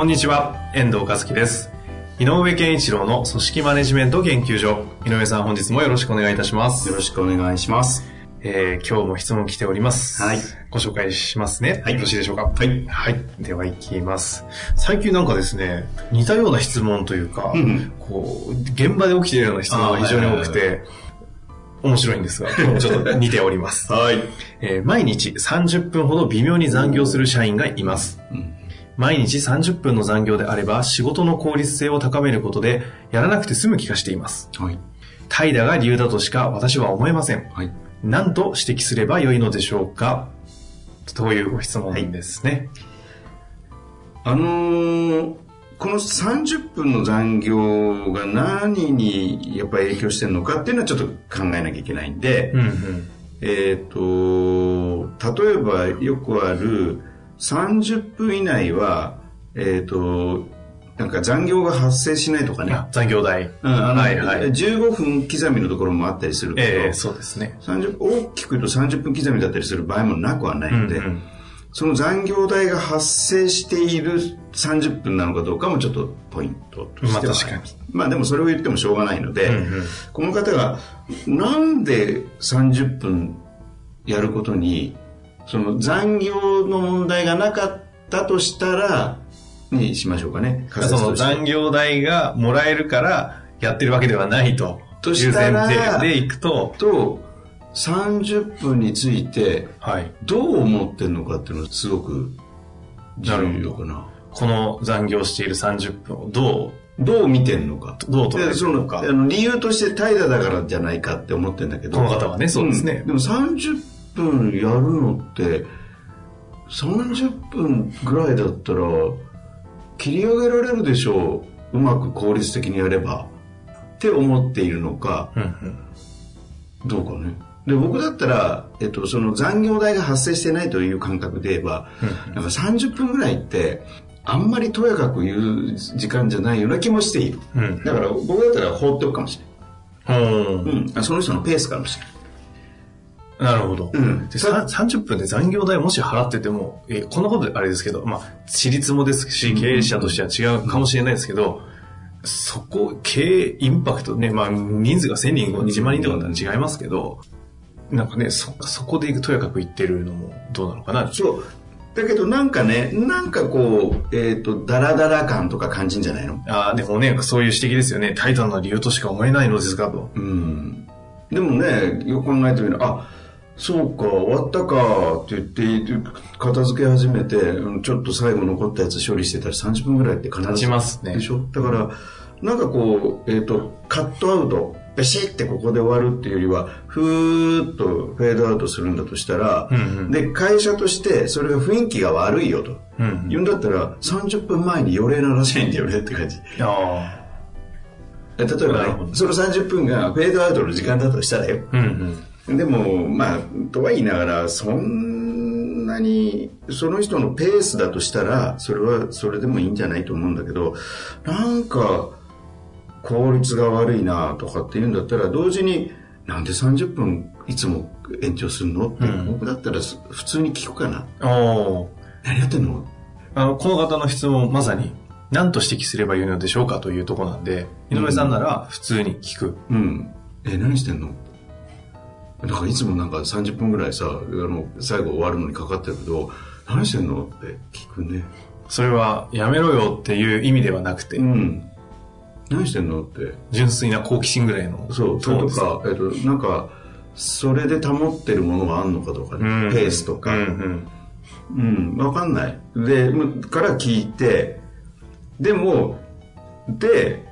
こんにちは、遠藤和樹です。井上健一郎の組織マネジメント研究所。井上さん本日もよろしくお願いいたします。よろしくお願いします。えー、今日も質問来ております。はい。ご紹介しますね。はいよろしいでしょうか？はい。はい。では行きます。最近なんかですね、似たような質問というか、うんこう、現場で起きているような質問が非常に多くて、面白いんですが、今日もちょっと似ております。はい。えー毎日30分ほど微妙に残業する社員がいます。うん毎日30分の残業であれば仕事の効率性を高めることでやらなくて済む気がしています。はい。怠惰が理由だとしか私は思えません。はい。何と指摘すればよいのでしょうか？というご質問ですね。あのーこの30分の残業が何にやっぱり影響してるのかっていうのはちょっと考えなきゃいけないんで、うんうん。えっ、と、例えばよくある30分以内は、えっ、と、なんか残業が発生しないとかね。あ残業代。うん、あの、はいはい15分刻みのところもあったりするけど、ええそうですね。30大きく言うと30分刻みだったりする場合もなくはないので、うんうんその残業代が発生している30分なのかどうかもちょっとポイントとしてはまあ確かにまあでもそれを言ってもしょうがないので、うんうんこの方がなんで30分やることにその残業の問題がなかったとしたらにしましょうかね仮その残業代がもらえるからやってるわけではないとという前したら提でいくと、と30分についてはい。どう思ってるのかっていうのはすごく重要かな。この残業している30分をどどう見てんのか。どう捉えてるのかのあの理由として怠惰だからじゃないかって思ってるんだけど。この方はねそうですねんでも30分やるのって、30分ぐらいだったら、切り上げられるでしょう。うまく効率的にやれば。って思っているのか、う、うんうん、どうかね。で、僕だったら、えっと、その残業代が発生してないという感覚で言えば、なんか30分ぐらいって、あんまりとやかく言う時間じゃないような気もしている。うんだから僕だったら放っておくかもしれない。うんうん。あその人のペースかもしれない。なるほど。うんでさ30分で残業代もし払ってても、えこんなことであれですけど、まあ、私立もですし、経営者としては違うかもしれないですけど、そこ、経営、インパクトね、まあ、人数が1000人、1万人とかだったら違いますけど、なんかね、そ、そこでいくとやかく言ってるのもどうなのかな。そう。だけどなんかね、なんかこう、えっ、と、ダラダラ感とか感じんじゃないの？ああ、でもね、そういう指摘ですよね。怠惰な理由としか思えないのですかと。うん。でもね、よく考えてみると、あ、そうか、終わったかって言って、片付け始めて、うんちょっと最後残ったやつ処理してたら30分ぐらいって必ず。経ちますねでしょ？だから、なんかこう、えっ、と、カットアウト、ベシってここで終わるっていうよりは、ふーっとフェードアウトするんだとしたら、うんうんで、会社としてそれが雰囲気が悪いよと。うんうん言うんだったら、30分前に予例ならしいんだよねって感じ。あえ例えばねその30分がフェードアウトの時間だとしたらよ。あ。うんうん。でも、まあ、とは言いながら、そんなに、その人のペースだとしたら、それはそれでもいいんじゃないと思うんだけど、なんか、効率が悪いなとかって言うんだったら、同時に、なんで30分いつも延長するの？って、うん僕だったら普通に聞くかな。何やってんの？あの、この方の質問、まさに、何と指摘すればよいのでしょうかというところなんで、井上さんなら普通に聞く。うん。え、何してんの？だからいつもなんか30分ぐらいさ、あの、最後終わるのにかかってるけど、何してんの？って聞くね。それは、やめろよっていう意味ではなくて、うん。何してんの？って。純粋な好奇心ぐらいの。そう、それとか、えっと、なんか、それで保ってるものがあんのかとかね、うんペースとか。うんうん。うん、わかんない。で、むから聞いて、でも、で、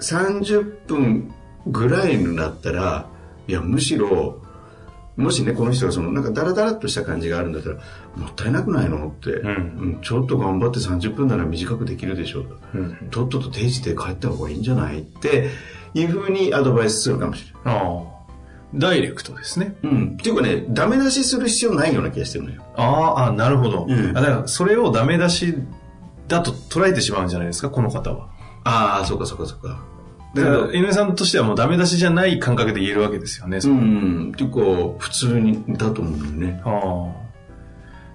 30分ぐらいになったら、いや、むしろ、もしね、この人がその、なんかダラダラっとした感じがあるんだったら、もったいなくないのって、んうんちょっと頑張って30分なら短くできるでしょうと。うんとっとと定時で帰った方がいいんじゃないっていうふうにアドバイスするかもしれない。ああ。ダイレクトですね。うん。っていうかね、ダメ出しする必要ないような気がしてるのよ。ああ、あなるほど。うんあだから、それをダメ出しだと捉えてしまうんじゃないですか、この方は。ああ、そうかそうかそうか。だから、井上さんとしてはもうダメ出しじゃない感覚で言えるわけですよね。うん、っていうか、普通にだと思うよね。あ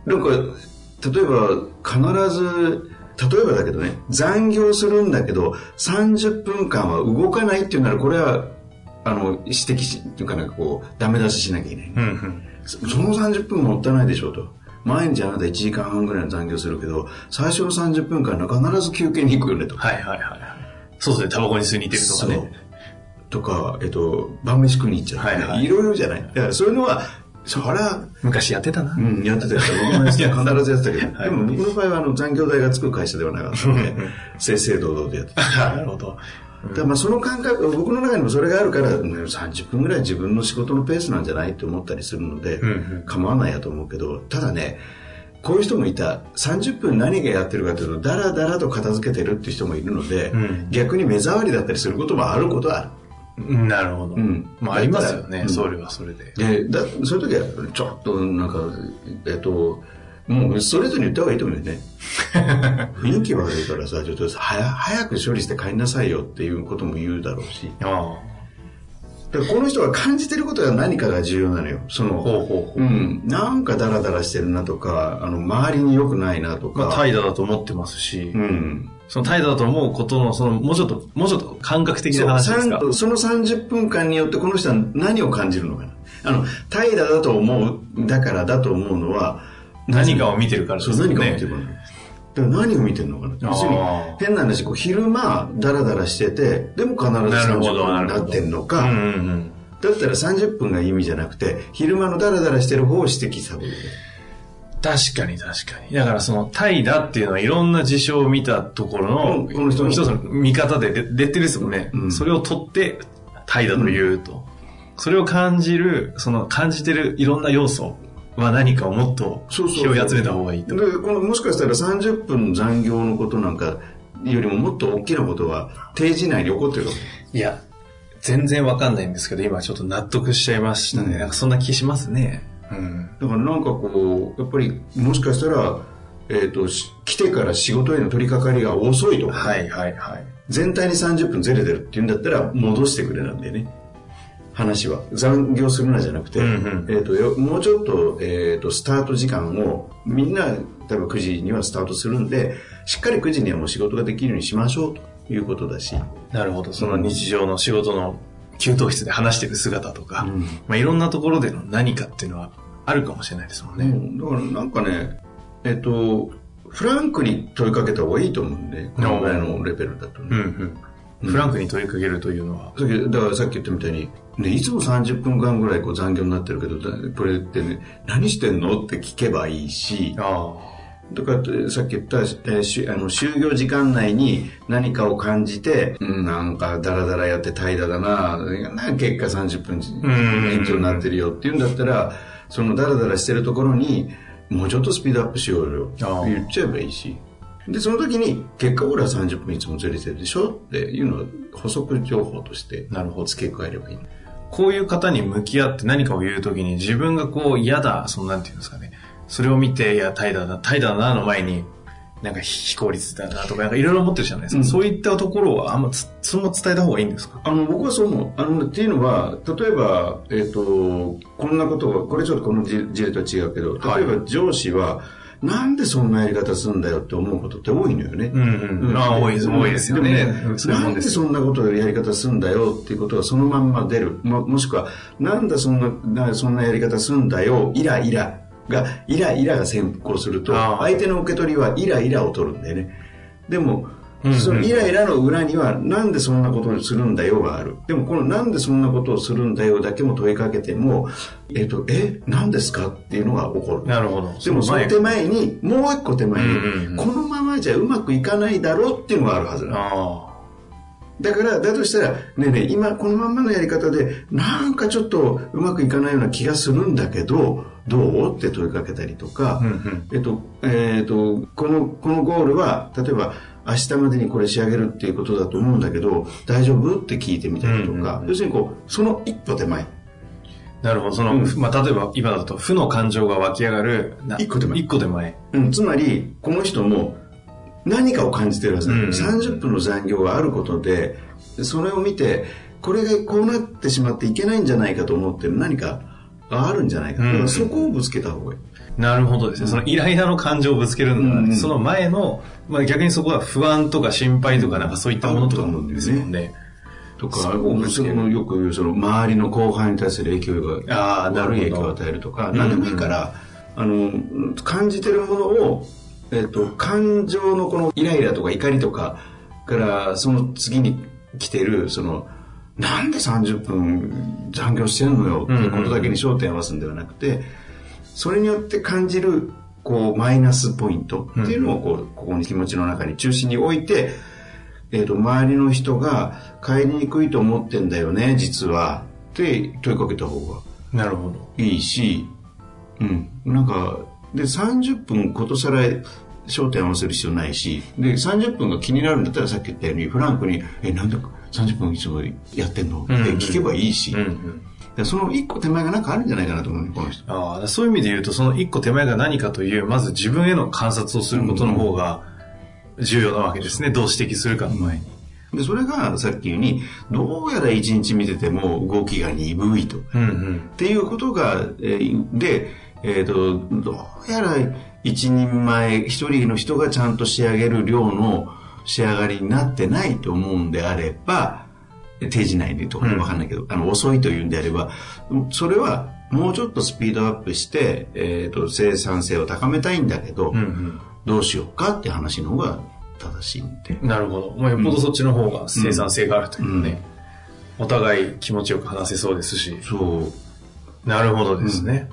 なんか、例えば、必ず、例えばだけどね、残業するんだけど、30分間は動かないっていうなら、これは、あの、指摘し、っていうかなんかこう、ダメ出ししなきゃいけない。あ。うんうん。そその30分もったいないでしょうと。毎日あなた1時間半ぐらいの残業するけど、最初の30分間は必ず休憩に行くよねと。はいはいはいはい。そうですね、タバコに吸いに行ってるとかそうね。とか、えっと、晩飯食いに行っちゃう、はいはいいろいろじゃない。だからそういうのは、そりゃ、昔やってたな。うん、やってたよ。僕も 必ずやってたけど。はいでも僕の場合はあの残業代がつく会社ではなかったので、正々堂々でやってた。なるほど。だからまあその感覚、僕の中にもそれがあるから、うん30分ぐらい自分の仕事のペースなんじゃないって思ったりするので、んうん構わないやと思うけど、ただね、こういう人もいた。30分何がやってるかというと、だらだらと片付けてるっていう人もいるので、うん逆に目障りだったりすることもあることはある。うんなるほど。んまあありますよね、うんそれはそれで。で、だそういう時は、ちょっとなんか、えっと、もうストレートに言った方がいいと思うよね。雰囲気悪いからさ、ちょっと早早く処理して帰りなさいよっていうことも言うだろうし。あだからこの人が感じてることが何かが重要なのよ。そあ。の、ほうほうほう。うん、なんかダラダラしてるなとか、あの、周りに良くないなとか。まあ怠惰だと思ってますし、うん。その怠惰だと思うことの、その、もうちょっと、もうちょっと感覚的な話ですか？そうその30分間によってこの人は何を感じるのかな。あの、怠惰だと思う、だからだと思うのは、何かを見てるからそう、何かを見てるから。だから何を見てるのかな要するに変な話、こう昼間、ダラダラしてて、でも必ず30なるほど、な分にな。ってんのか、うんうんうん。だったら30分が意味じゃなくて、昼間のダラダラしてる方を指摘される。確かに確かに。だからその、怠惰っていうのはいろんな事象を見たところの、うんこの人の一つの見方で出出てるですもんね。うんそれを取って、怠惰と言うと。それを感じる、その感じてるいろんな要素は何かをもっとそうそう気を集めた方がいいと。でこのもしかしたら30分の残業のことなんかよりももっと大きなことが定時内に起こってるいや、全然わかんないんですけど、今ちょっと納得しちゃいましたね。うんなんかそんな気しますね。うん。だからなんかこうやっぱりもしかしたら、えっとし来てから仕事への取り掛かりが遅いとか、はいはいはい。全体に30分ずれてるっていうんだったら戻してくれなんだよね話は。残業するなじゃなくて、うんうん。えっとよもうちょっと,、えっとスタート時間をみんな例えば9時にはスタートするんでしっかり9時にはもう仕事ができるようにしましょうということだし、なるほど。その日常の仕事の給湯室で話してる姿とか、うん。まあいろんなところでの何かっていうのはあるかもしれないですもんね。うん。だからなんかねえっ、とフランクに問いかけた方がいいと思うんでこのぐらいのレベルだとね、うんうん。フランクに問いかけるというのは、さっきだからさっき言ったみたいに、ね、いつも30分間ぐらいこう残業になってるけどだこれってね何してんのって聞けばいいしあとかさっき言った、えーしあの就業時間内に何かを感じて、うん、なんかダラダラやって怠惰だなな結果30分ん。延長になってるよっていうんだったらそのダラダラしてるところにもうちょっとスピードアップしようよ言っちゃえばいいしでその時に結果俺は30分いつもずれてるでしょっていうのを補足情報としてなるほど付け加えればいい。こういう方に向き合って何かを言うときに自分がこう嫌だ、そのなんていうんですかね。それを見て、いや、怠惰だ、怠惰だなの前に、なんか非効率だなとか、なんかいろいろ思ってるじゃないですか。うん。そういったところはあんまつ、その伝えた方がいいんですか？あの僕はそう思う。あのっていうのは例えば、えっとこんなことがこれちょっとこの事事例とは違うけど例えば上司は、なんでそんなやり方するんだよって思うことって多いのよね。うんうん。ああ、多いです、多いですよね。なんんでそんなことやり方するんだよっていうことがそのまんま出る。ももしくは、なんでそんな、なそんなやり方するんだよ、イライラが、イライラが先行すると、相手の受け取りはイライラを取るんだよね。でも、そのイライラの裏には、なんでそんなことをするんだよがある。でも、このなんでそんなことをするんだよだけも問いかけても、えっ、と、え、何ですかっていうのが起こる。なるほど。でもその手前に、もう一個手前に、このままじゃうまくいかないだろうっていうのがあるはずなの。あだから、だとしたら、ねえねえ、今このまんまのやり方で、なんかちょっとうまくいかないような気がするんだけど、どうって問いかけたりとか、うんうんえっと、えっと、この、このゴールは、例えば、明日までにこれ仕上げるっていうことだと思うんだけど、大丈夫？って聞いてみたりとか、要するにこう、その一歩手前。なるほど。その、うん。まあ、例えば今だと負の感情が湧き上がる、な一個手前。一個手前。うん、つまり、この人も何かを感じてるはずだ、うん。30分の残業があることで、それを見て、これがこうなってしまっていけないんじゃないかと思ってる。何かがあるんじゃないか。だからそこをぶつけた方がいい。なるほどですね。そのイライラの感情をぶつけるんだ、うんうんその前の、まあ、逆にそこは不安とか心配とかなんかそういったものとかあると思うんだよねですもんね。とか、そのよくその周りの後輩に対する影響があーなるほど悪い影響を与えるとか、うん何でもいいから、あの、感じてるものを、えっ、と、感情のこのイライラとか怒りとか、から、その次に来てる、その、なんで30分残業してんのよっていうことだけに焦点を合わすんではなくて、それによって感じる、こう、マイナスポイントっていうのを、こう、ここに気持ちの中に中心に置いて、えっ、と、周りの人が帰りにくいと思ってんだよね、実は。って問いかけた方がなるほど。いいし、うん。なんか、で、30分ことさら焦点合わせる必要ないし、で、30分が気になるんだったらさっき言ったように、フランクに、え、なんで30分いつもやってんのってうんうん聞けばいいし、うんうん。でその一個手前がなんかあるんじゃないかなと思うね、この人。ああ、そういう意味で言うと、その一個手前が何かという、まず自分への観察をすることの方が重要なわけですね。どう指摘するかの前に。で、それがさっき言うに、どうやら一日見てても動きが鈍いと。うんうん。っていうことが、えーで、えっ、と、どうやら一人前、一人の人がちゃんと仕上げる量の仕上がりになってないと思うんであれば、定時内でとかわかんないけど、あの、遅いというんであれば、それはもうちょっとスピードアップして、えっ、と、生産性を高めたいんだけど、うんどうしようかって話の方が正しいんで。うん。なるほど。まあ、よっぽどそっちの方が生産性があるというかね。お互い気持ちよく話せそうですし。そう。なるほどですね。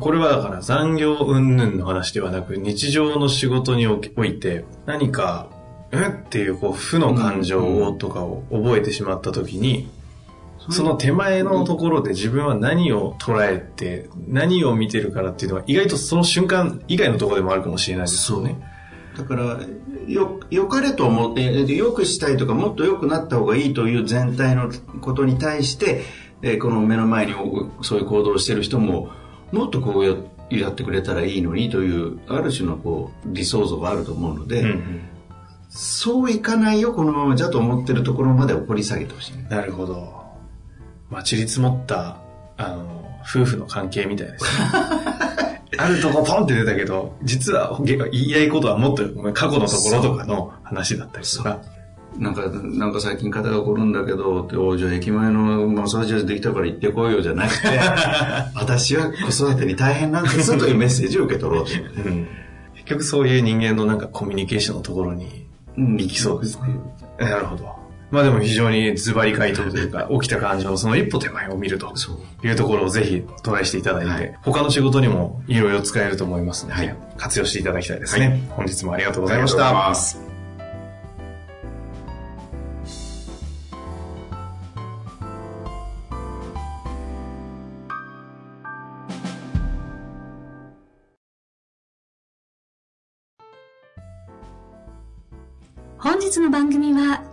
これはだから残業云々の話ではなく、日常の仕事において、何か、え？っていうこう負の感情をとかを覚えてしまった時に、その手前のところで自分は何を捉えて、何を見てるからっていうのは、意外とその瞬間以外のところでもあるかもしれないですよね。だから、よ、良かれと思って、で良くしたいとか、もっと良くなった方がいいという全体のことに対して、えーこの目の前にそういう行動をしてる人も、もっとこうややってくれたらいいのにという、ある種のこう、理想像があると思うので、うんうんそういかないよ、このままじゃと思ってるところまで掘り下げてほしいね。なるほど。まあ、散り積もった、あの、夫婦の関係みたいですね。あるとこポンって出たけど、実は言い合いことはもっと過去のところとかの話だったりとか。なんか、なんか最近肩が凝るんだけど、っておじゃあ駅前のマッサージ屋できたから行ってこいよじゃなくて、私は子育てに大変なんですというメッセージを受け取ろうと。うん結局そういう人間のなんかコミュニケーションのところにうん行きそうですね。なるほど。まあでも非常にズバリ回答というか、起きた感情のその一歩手前を見ると。いうところをぜひトライしていただいて、はい他の仕事にもいろいろ使えると思いますので、はい活用していただきたいですね。本日もありがとうございました。